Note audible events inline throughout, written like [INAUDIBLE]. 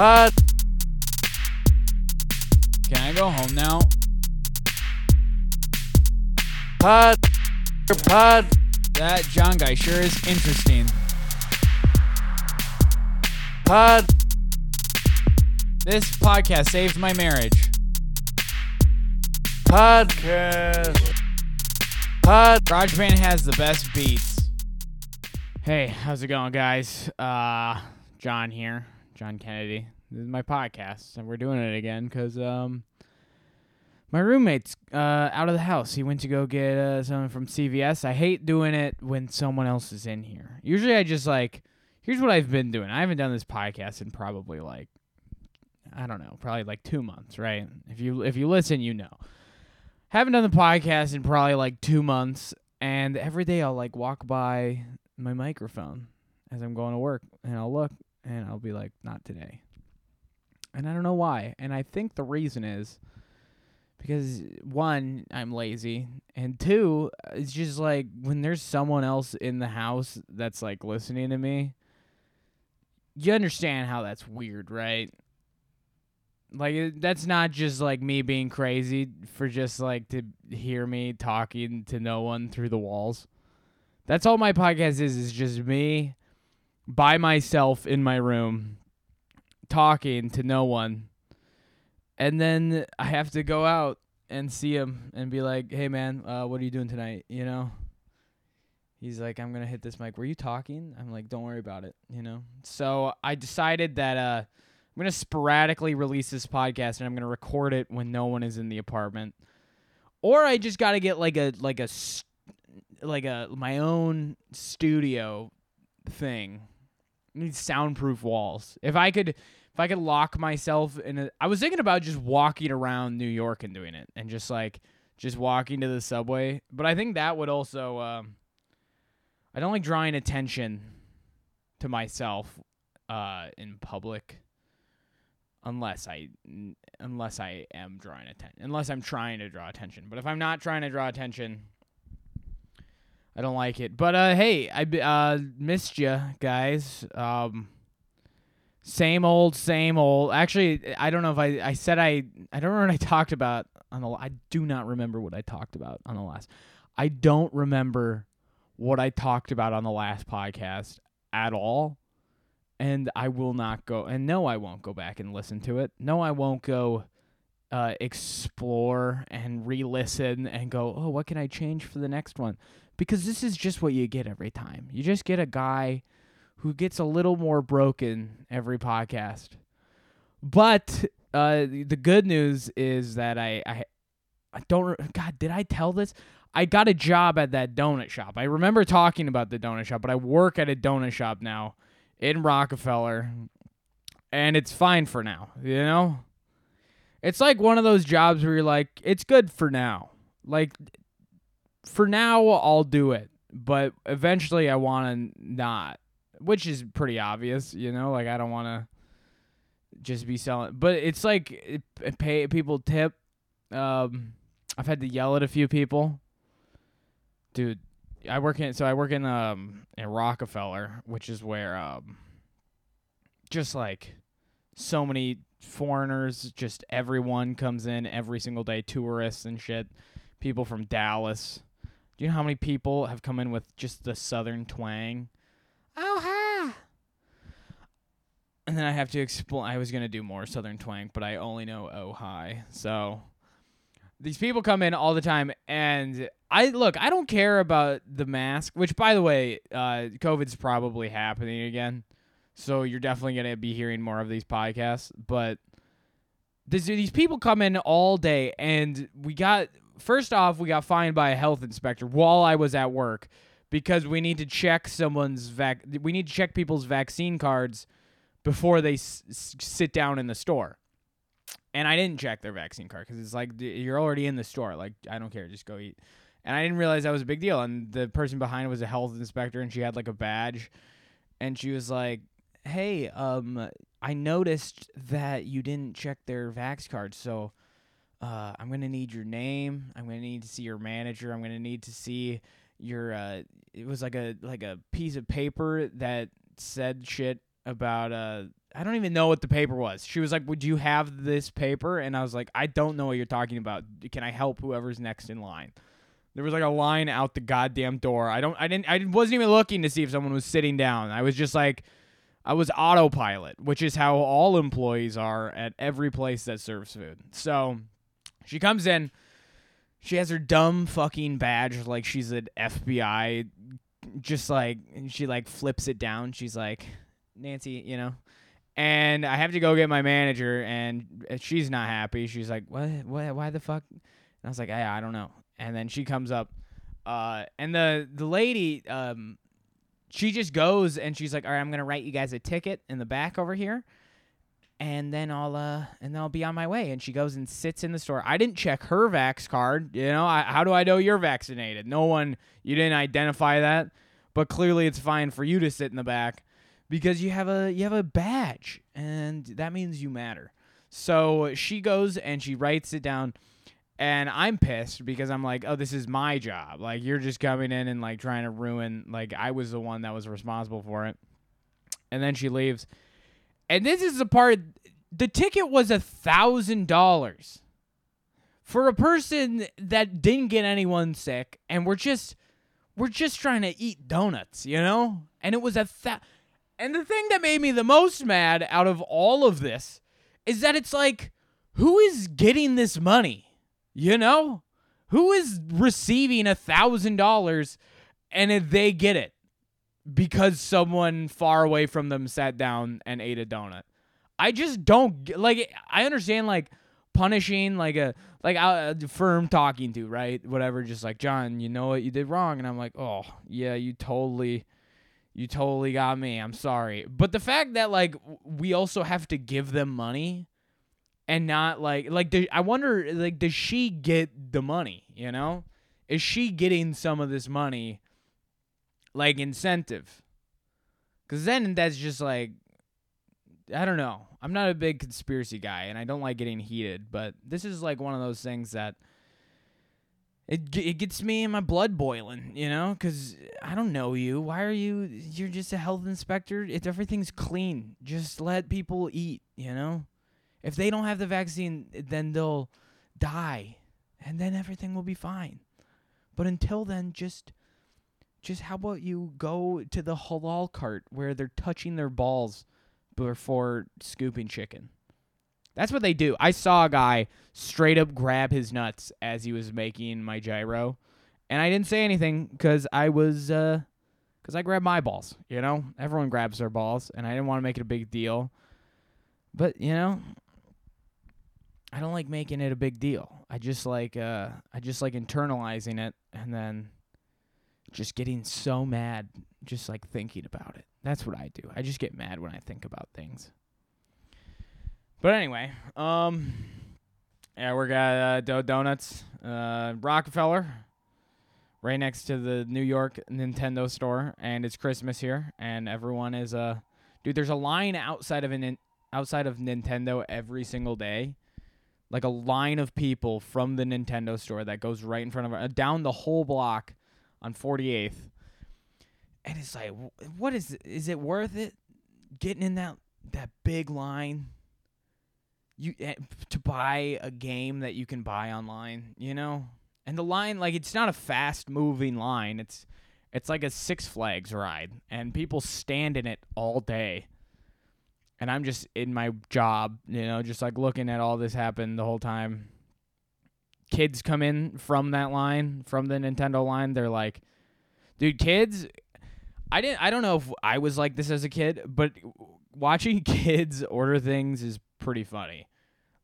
Pod. Can I go home now? Pod. Pod. That John guy sure is interesting. Pod. This podcast saved my marriage. Podcast. Pod. GarageBand has the best beats. Hey, how's it going, guys? Uh, John here, John Kennedy. This is my podcast, and we're doing it again because um, my roommate's uh out of the house. He went to go get uh, something from CVS. I hate doing it when someone else is in here. Usually, I just like. Here's what I've been doing. I haven't done this podcast in probably like I don't know, probably like two months, right? If you if you listen, you know. Haven't done the podcast in probably like two months, and every day I'll like walk by my microphone as I'm going to work, and I'll look, and I'll be like, not today. And I don't know why. And I think the reason is because one, I'm lazy, and two, it's just like when there's someone else in the house that's like listening to me, you understand how that's weird, right? Like that's not just like me being crazy for just like to hear me talking to no one through the walls. That's all my podcast is is just me by myself in my room talking to no one. And then I have to go out and see him and be like, "Hey man, uh, what are you doing tonight?" You know. He's like, "I'm gonna hit this mic." Were you talking? I'm like, "Don't worry about it." You know. So I decided that uh, I'm gonna sporadically release this podcast and I'm gonna record it when no one is in the apartment, or I just gotta get like a like a like a my own studio thing. Need soundproof walls. If I could, if I could lock myself in a, I was thinking about just walking around New York and doing it, and just like just walking to the subway. But I think that would also, um, I don't like drawing attention to myself uh, in public unless I unless I am drawing attention unless I'm trying to draw attention. But if I'm not trying to draw attention, I don't like it. But uh, hey, I uh missed you guys. Um, same old, same old. Actually, I don't know if I I said I I don't know what I talked about on the. I do not remember what I talked about on the last. I don't remember what I talked about on the last podcast at all. And I will not go. And no, I won't go back and listen to it. No, I won't go uh, explore and re-listen and go, oh, what can I change for the next one? Because this is just what you get every time. You just get a guy who gets a little more broken every podcast. But uh, the good news is that I, I, I don't. God, did I tell this? I got a job at that donut shop. I remember talking about the donut shop, but I work at a donut shop now in Rockefeller, and it's fine for now. You know, it's like one of those jobs where you're like, it's good for now. Like, for now, I'll do it, but eventually, I want to not, which is pretty obvious. You know, like I don't want to just be selling, but it's like it, it pay people tip. Um, I've had to yell at a few people, dude. I work in so I work in um in Rockefeller, which is where um just like so many foreigners, just everyone comes in every single day, tourists and shit, people from Dallas. Do you know how many people have come in with just the southern twang? Oh ha. And then I have to explain. I was gonna do more southern twang, but I only know oh hi. So these people come in all the time and I look, I don't care about the mask, which by the way, uh COVID's probably happening again. So you're definitely going to be hearing more of these podcasts, but this, these people come in all day and we got first off, we got fined by a health inspector while I was at work because we need to check someone's vac we need to check people's vaccine cards before they s- sit down in the store and I didn't check their vaccine card because it's like you're already in the store. Like I don't care, just go eat. And I didn't realize that was a big deal. And the person behind was a health inspector, and she had like a badge, and she was like, "Hey, um, I noticed that you didn't check their vax card, so uh, I'm gonna need your name. I'm gonna need to see your manager. I'm gonna need to see your. Uh, it was like a like a piece of paper that said shit about uh I don't even know what the paper was. She was like, "Would you have this paper?" And I was like, "I don't know what you're talking about. Can I help whoever's next in line?" There was like a line out the goddamn door. I don't I didn't I wasn't even looking to see if someone was sitting down. I was just like I was autopilot, which is how all employees are at every place that serves food. So she comes in, she has her dumb fucking badge like she's an FBI just like she like flips it down. She's like, "Nancy, you know, and I have to go get my manager, and she's not happy. She's like, "What? What? Why the fuck?" And I was like, "Yeah, I don't know." And then she comes up, uh, and the the lady, um, she just goes and she's like, "All right, I'm gonna write you guys a ticket in the back over here." And then I'll uh and then I'll be on my way. And she goes and sits in the store. I didn't check her vax card. You know, I, how do I know you're vaccinated? No one. You didn't identify that. But clearly, it's fine for you to sit in the back because you have a you have a badge and that means you matter. So she goes and she writes it down and I'm pissed because I'm like, "Oh, this is my job. Like you're just coming in and like trying to ruin like I was the one that was responsible for it." And then she leaves. And this is the part the ticket was a thousand dollars for a person that didn't get anyone sick and we're just we're just trying to eat donuts, you know? And it was a that and the thing that made me the most mad out of all of this is that it's like, who is getting this money? You know? Who is receiving a thousand dollars and they get it because someone far away from them sat down and ate a donut? I just don't like I understand like punishing like a like uh, a firm talking to right whatever just like John you know what you did wrong and I'm like oh yeah you totally you totally got me. I'm sorry. But the fact that like we also have to give them money and not like like do, I wonder like does she get the money, you know? Is she getting some of this money like incentive? Cuz then that's just like I don't know. I'm not a big conspiracy guy and I don't like getting heated, but this is like one of those things that it it gets me in my blood boiling, you know, because I don't know you. Why are you? You're just a health inspector. If everything's clean, just let people eat. You know, if they don't have the vaccine, then they'll die, and then everything will be fine. But until then, just just how about you go to the halal cart where they're touching their balls before scooping chicken? That's what they do. I saw a guy straight up grab his nuts as he was making my gyro, and I didn't say anything because I was uh, because I grabbed my balls. You know, everyone grabs their balls, and I didn't want to make it a big deal. But you know, I don't like making it a big deal. I just like uh, I just like internalizing it, and then just getting so mad, just like thinking about it. That's what I do. I just get mad when I think about things. But anyway, um, yeah, we got uh, Dough Donuts, uh, Rockefeller, right next to the New York Nintendo store, and it's Christmas here, and everyone is uh, dude. There's a line outside of an outside of Nintendo every single day, like a line of people from the Nintendo store that goes right in front of uh, down the whole block on 48th, and it's like, what is is it worth it getting in that that big line? you eh, to buy a game that you can buy online, you know? And the line like it's not a fast moving line. It's it's like a Six Flags ride and people stand in it all day. And I'm just in my job, you know, just like looking at all this happen the whole time. Kids come in from that line, from the Nintendo line, they're like, "Dude, kids, I didn't I don't know if I was like this as a kid, but watching [LAUGHS] kids order things is pretty funny.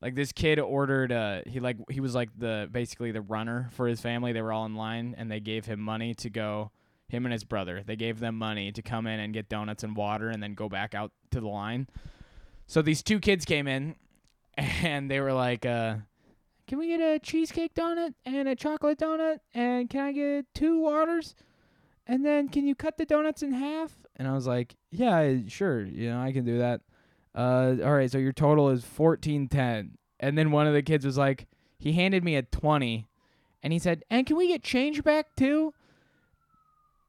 Like this kid ordered uh he like he was like the basically the runner for his family. They were all in line and they gave him money to go him and his brother. They gave them money to come in and get donuts and water and then go back out to the line. So these two kids came in [LAUGHS] and they were like uh can we get a cheesecake donut and a chocolate donut and can I get two waters? And then can you cut the donuts in half? And I was like, yeah, sure, you know, I can do that uh, all right, so your total is fourteen ten. And then one of the kids was like, he handed me a twenty, and he said, "And can we get change back too?"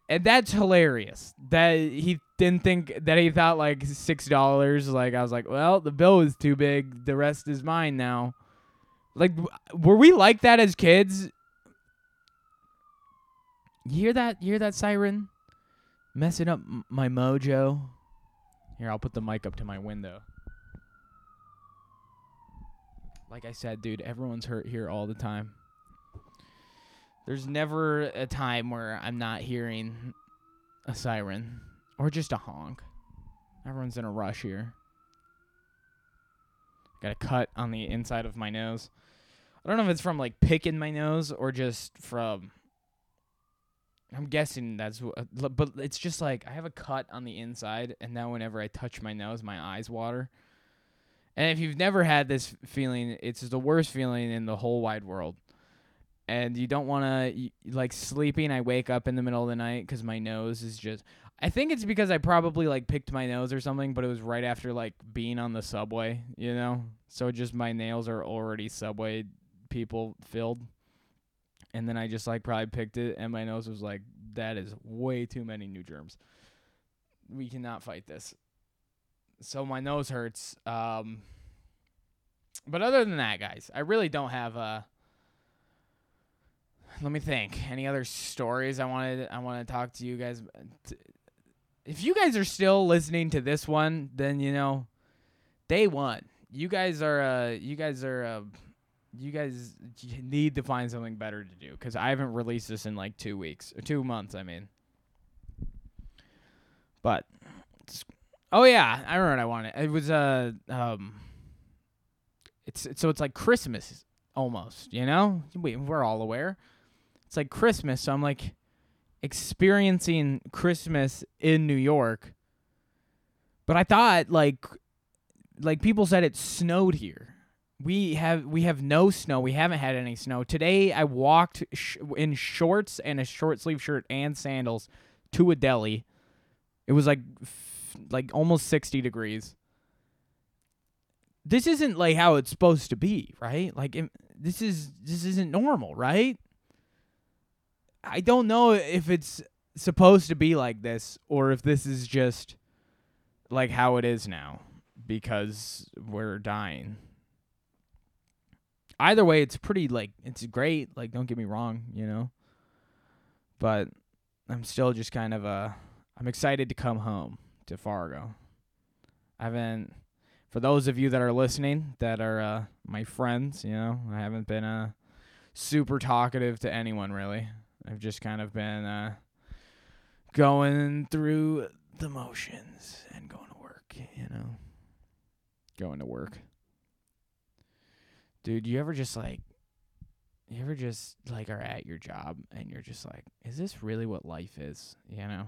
And that's hilarious. That he didn't think that he thought like six dollars. Like I was like, well, the bill is too big. The rest is mine now. Like, were we like that as kids? You hear that? You hear that siren? Messing up my mojo. Here, I'll put the mic up to my window. Like I said, dude, everyone's hurt here all the time. There's never a time where I'm not hearing a siren or just a honk. Everyone's in a rush here. Got a cut on the inside of my nose. I don't know if it's from like picking my nose or just from. I'm guessing that's what, uh, but it's just like I have a cut on the inside, and now whenever I touch my nose, my eyes water. And if you've never had this feeling, it's the worst feeling in the whole wide world. And you don't want to like sleeping. I wake up in the middle of the night because my nose is just. I think it's because I probably like picked my nose or something, but it was right after like being on the subway, you know. So just my nails are already subway people filled, and then I just like probably picked it, and my nose was like, "That is way too many new germs. We cannot fight this." So my nose hurts. Um, but other than that, guys, I really don't have a. Let me think. Any other stories I wanted I want to talk to you guys? If you guys are still listening to this one, then you know, day one. You guys are uh you guys are uh you guys need to find something better to do because I haven't released this in like two weeks or two months. I mean, but oh yeah, I remember what I wanted. It was uh um, it's, it's so it's like Christmas almost. You know, we we're all aware. It's like Christmas, so I'm like experiencing Christmas in New York. But I thought like like people said it snowed here we have we have no snow. We haven't had any snow. Today I walked sh- in shorts and a short sleeve shirt and sandals to a deli. It was like f- like almost 60 degrees. This isn't like how it's supposed to be, right? Like it, this is this isn't normal, right? I don't know if it's supposed to be like this or if this is just like how it is now because we're dying either way, it's pretty like it's great. Like, don't get me wrong, you know. But I'm still just kind of uh I'm excited to come home to Fargo. I haven't for those of you that are listening that are uh my friends, you know, I haven't been uh super talkative to anyone really. I've just kind of been uh going through the motions and going to work, you know. Going to work dude, you ever just like you ever just like are at your job and you're just like, is this really what life is? You know?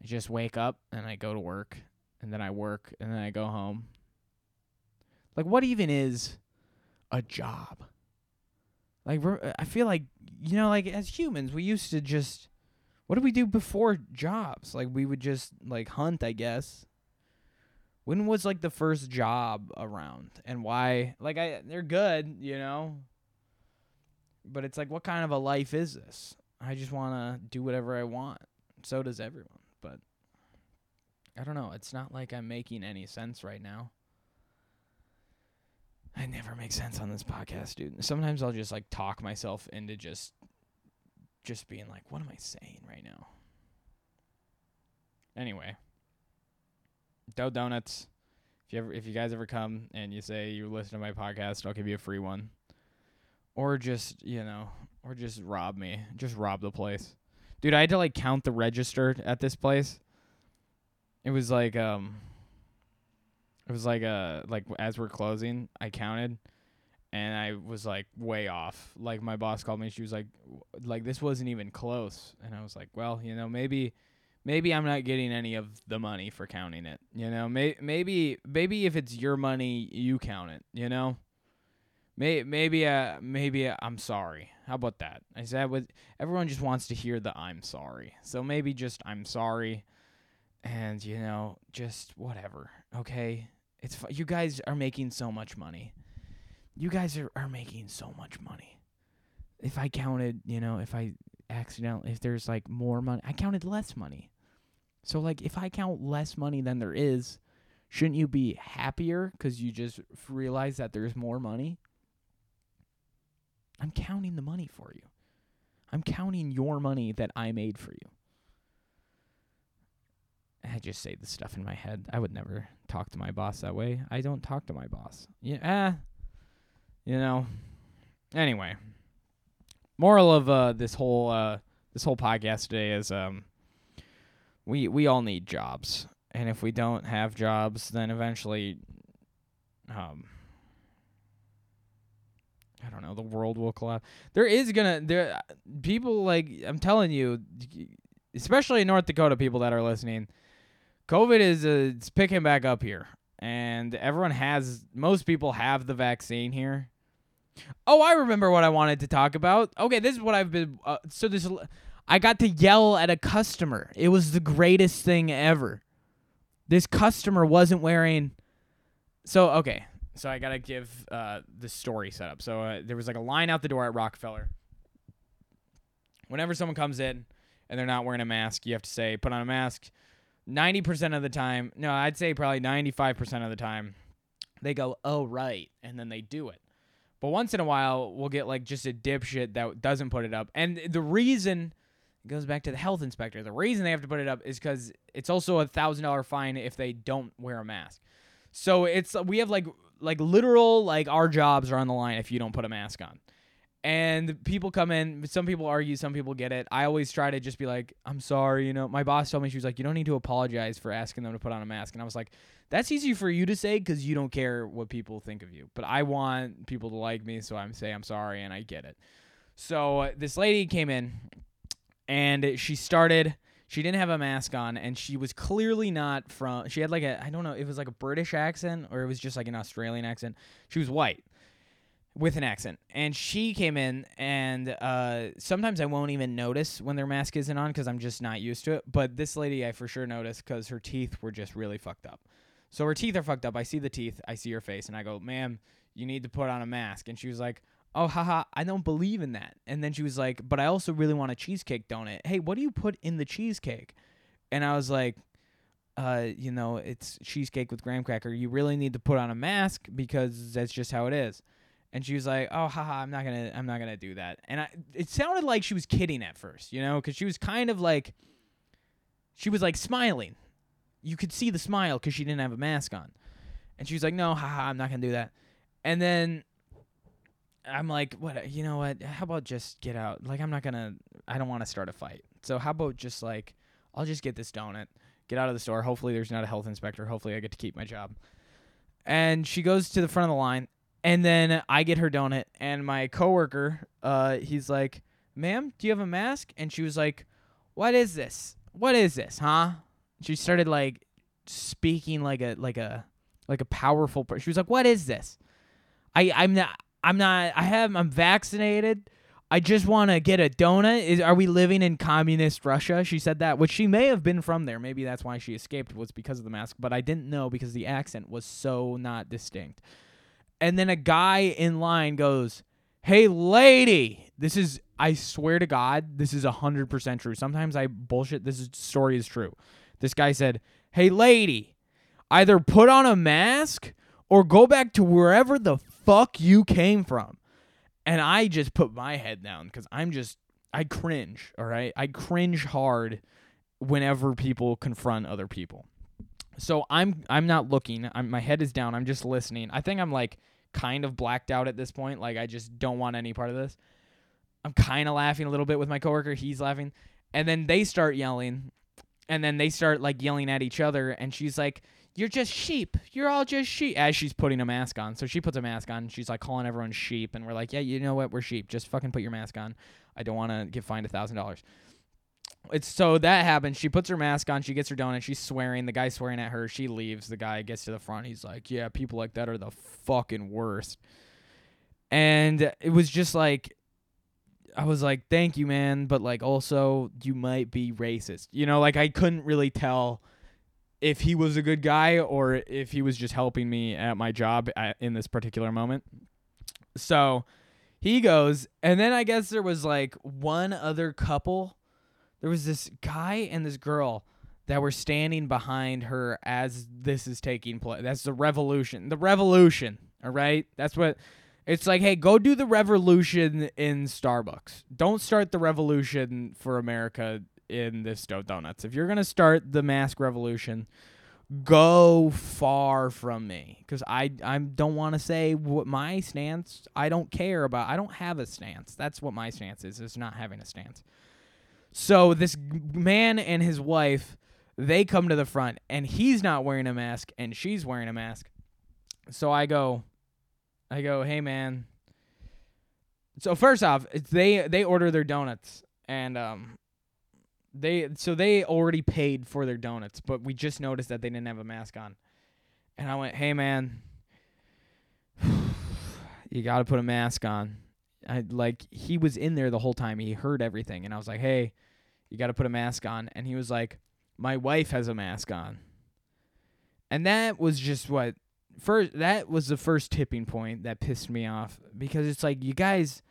I just wake up and I go to work and then I work and then I go home. Like what even is a job? Like I feel like you know like as humans we used to just what did we do before jobs? Like we would just like hunt, I guess. When was like the first job around and why? Like I they're good, you know. But it's like what kind of a life is this? I just want to do whatever I want. So does everyone, but I don't know. It's not like I'm making any sense right now. I never make sense on this podcast, dude. Sometimes I'll just like talk myself into just just being like, what am I saying right now? Anyway, Dough Donuts. If you ever, if you guys ever come and you say you listen to my podcast, I'll give you a free one. Or just you know, or just rob me, just rob the place, dude. I had to like count the register at this place. It was like um. It was like uh like as we're closing, I counted, and I was like way off. Like my boss called me, she was like, like this wasn't even close, and I was like, well, you know, maybe maybe I'm not getting any of the money for counting it. You know, May- maybe maybe if it's your money, you count it. You know, May- maybe uh maybe uh, I'm sorry. How about that? I said with everyone just wants to hear the I'm sorry. So maybe just I'm sorry, and you know just whatever. Okay, it's fu- you guys are making so much money. You guys are, are making so much money. If I counted, you know, if I accidentally, if there's like more money, I counted less money. So like if I count less money than there is, shouldn't you be happier cuz you just realize that there's more money? I'm counting the money for you. I'm counting your money that I made for you. I just say the stuff in my head. I would never talk to my boss that way. I don't talk to my boss. Yeah, eh, you know. Anyway, moral of uh, this whole uh, this whole podcast today is um, we we all need jobs, and if we don't have jobs, then eventually, um, I don't know, the world will collapse. There is gonna there people like I'm telling you, especially in North Dakota, people that are listening, COVID is uh, it's picking back up here, and everyone has most people have the vaccine here. Oh, I remember what I wanted to talk about. Okay, this is what I've been. Uh, so this, I got to yell at a customer. It was the greatest thing ever. This customer wasn't wearing. So okay, so I gotta give uh, the story setup. So uh, there was like a line out the door at Rockefeller. Whenever someone comes in and they're not wearing a mask, you have to say, "Put on a mask." Ninety percent of the time, no, I'd say probably ninety-five percent of the time, they go, "Oh right," and then they do it. But once in a while, we'll get like just a dipshit that doesn't put it up. And the reason goes back to the health inspector. The reason they have to put it up is because it's also a thousand dollar fine if they don't wear a mask. So it's we have like like literal like our jobs are on the line if you don't put a mask on. And people come in, some people argue, some people get it. I always try to just be like, I'm sorry, you know. My boss told me she was like, you don't need to apologize for asking them to put on a mask. And I was like, that's easy for you to say because you don't care what people think of you. But I want people to like me, so I'm say I'm sorry, and I get it. So uh, this lady came in, and she started. She didn't have a mask on, and she was clearly not from. She had like a I don't know. It was like a British accent, or it was just like an Australian accent. She was white with an accent. And she came in and uh, sometimes i won't even notice when their mask isn't on because i'm just not used to it. But this lady i for sure noticed because her teeth were just really fucked up. So her teeth are fucked up. I see the teeth. I see her face. And i go ma'am you need to put on a mask. And she was like oh haha i don't believe in that. And then she was like but i also really want a cheesecake donut. Hey what do you put in the cheesecake? And i was like uh, you know, it's cheesecake with graham cracker. You really need to put on a mask because that's just how it is and she was like, "Oh, haha, I'm not gonna, I'm not gonna do that." And I, it sounded like she was kidding at first, you know, because she was kind of like, she was like smiling. You could see the smile because she didn't have a mask on, and she was like, "No, haha, I'm not gonna do that." And then I'm like, "What? You know what? How about just get out? Like, I'm not gonna, I don't want to start a fight. So how about just like, I'll just get this donut, get out of the store. Hopefully, there's not a health inspector. Hopefully, I get to keep my job." And she goes to the front of the line and then I get her donut, and my coworker, uh, he's like, "Ma'am, do you have a mask?" And she was like, "What is this? What is this, huh?" She started like speaking like a like a like a powerful person. She was like, "What is this? I I'm not I'm not I have I'm vaccinated. I just want to get a donut. Is are we living in communist Russia?" She said that, which she may have been from there. Maybe that's why she escaped was because of the mask, but I didn't know because the accent was so not distinct and then a guy in line goes, "Hey, lady, this is I swear to God, this is hundred percent true. Sometimes I bullshit. This is, story is true. This guy said, "Hey, lady, either put on a mask or go back to wherever the fuck you came from." And I just put my head down because I'm just I cringe. All right, I cringe hard whenever people confront other people. So I'm I'm not looking. I'm, my head is down. I'm just listening. I think I'm like kind of blacked out at this point. Like I just don't want any part of this. I'm kind of laughing a little bit with my coworker. He's laughing, and then they start yelling, and then they start like yelling at each other. And she's like, "You're just sheep. You're all just sheep." As she's putting a mask on, so she puts a mask on. she's like calling everyone sheep, and we're like, "Yeah, you know what? We're sheep. Just fucking put your mask on. I don't want to get fined a thousand dollars." It's so that happens. She puts her mask on. She gets her donut. She's swearing. The guy's swearing at her. She leaves. The guy gets to the front. He's like, "Yeah, people like that are the fucking worst." And it was just like, I was like, "Thank you, man," but like also you might be racist. You know, like I couldn't really tell if he was a good guy or if he was just helping me at my job at, in this particular moment. So he goes, and then I guess there was like one other couple there was this guy and this girl that were standing behind her as this is taking place. That's the revolution. The revolution. All right. That's what it's like. Hey, go do the revolution in Starbucks. Don't start the revolution for America in this Dough Donuts. If you're gonna start the mask revolution, go far from me because I I don't want to say what my stance. I don't care about. I don't have a stance. That's what my stance is. Is not having a stance. So this man and his wife, they come to the front, and he's not wearing a mask, and she's wearing a mask. So I go, I go, hey man. So first off, they they order their donuts, and um, they so they already paid for their donuts, but we just noticed that they didn't have a mask on. And I went, "Hey man, [SIGHS] you got to put a mask on." I like he was in there the whole time. He heard everything and I was like, "Hey, you got to put a mask on." And he was like, "My wife has a mask on." And that was just what first that was the first tipping point that pissed me off because it's like you guys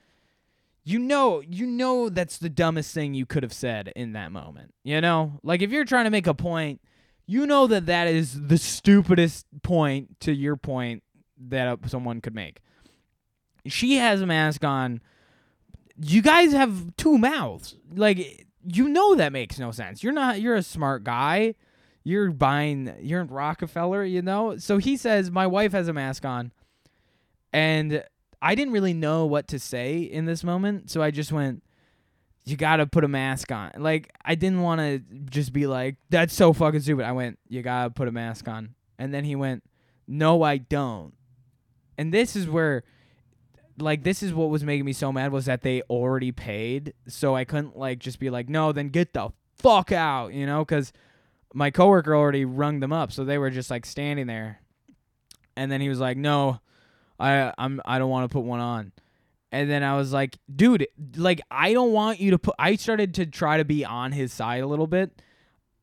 you know you know that's the dumbest thing you could have said in that moment you know like if you're trying to make a point you know that that is the stupidest point to your point that uh, someone could make she has a mask on. You guys have two mouths. Like you know that makes no sense. You're not you're a smart guy. You're buying you're in rockefeller you know? So he says my wife has a mask on. And I didn't really know what to say in this moment, so I just went, "You gotta put a mask on." Like I didn't want to just be like, "That's so fucking stupid." I went, "You gotta put a mask on," and then he went, "No, I don't." And this is where, like, this is what was making me so mad was that they already paid, so I couldn't like just be like, "No, then get the fuck out," you know, because my coworker already rung them up, so they were just like standing there, and then he was like, "No." I I'm I don't want to put one on. And then I was like, dude, like I don't want you to put I started to try to be on his side a little bit.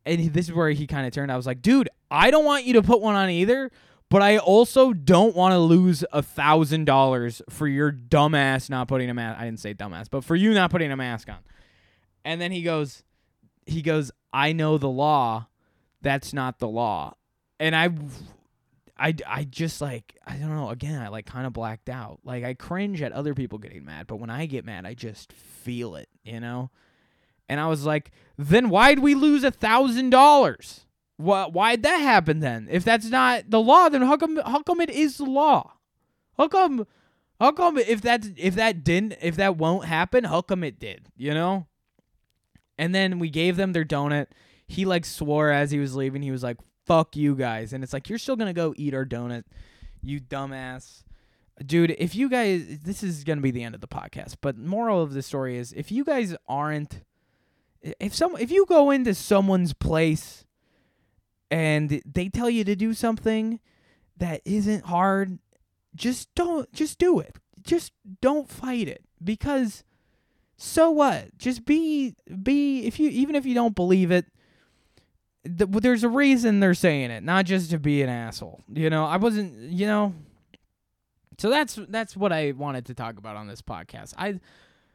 And this is where he kind of turned. I was like, dude, I don't want you to put one on either, but I also don't want to lose a thousand dollars for your dumbass not putting a mask. I didn't say dumbass, but for you not putting a mask on. And then he goes, he goes, I know the law. That's not the law. And I I, I just like I don't know again I like kind of blacked out like I cringe at other people getting mad but when I get mad I just feel it you know and I was like then why'd we lose a thousand dollars why why'd that happen then? If that's not the law then how come how come it is the law? How come how come if that if that didn't if that won't happen how come it did you know? And then we gave them their donut. He like swore as he was leaving. He was like fuck you guys. And it's like, you're still going to go eat our donut, you dumbass. Dude, if you guys, this is going to be the end of the podcast, but moral of the story is if you guys aren't, if some, if you go into someone's place and they tell you to do something that isn't hard, just don't, just do it. Just don't fight it because so what? Just be, be, if you, even if you don't believe it, th- there's a reason they're saying it, not just to be an asshole. You know, I wasn't, you know. So that's that's what I wanted to talk about on this podcast. I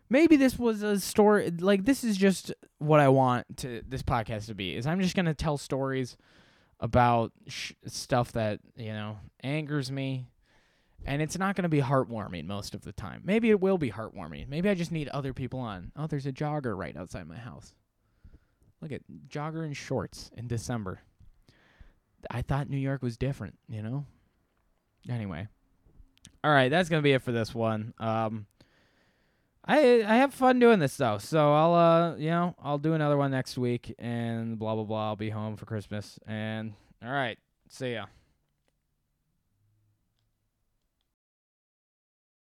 maybe this was a story like this is just what I want to this podcast to be. Is I'm just to tell stories about sh- stuff that, you know, angers me. And it's not going to be heartwarming most of the time. Maybe it will be heartwarming. Maybe I just need other people on. Oh, there's a jogger right outside my house. Look at jogger in shorts in December. I thought New York was different, you know? Anyway. All right, that's going to be it for this one. Um I I have fun doing this though. So I'll uh, you know, I'll do another one next week and blah blah blah. I'll be home for Christmas and all right. See ya.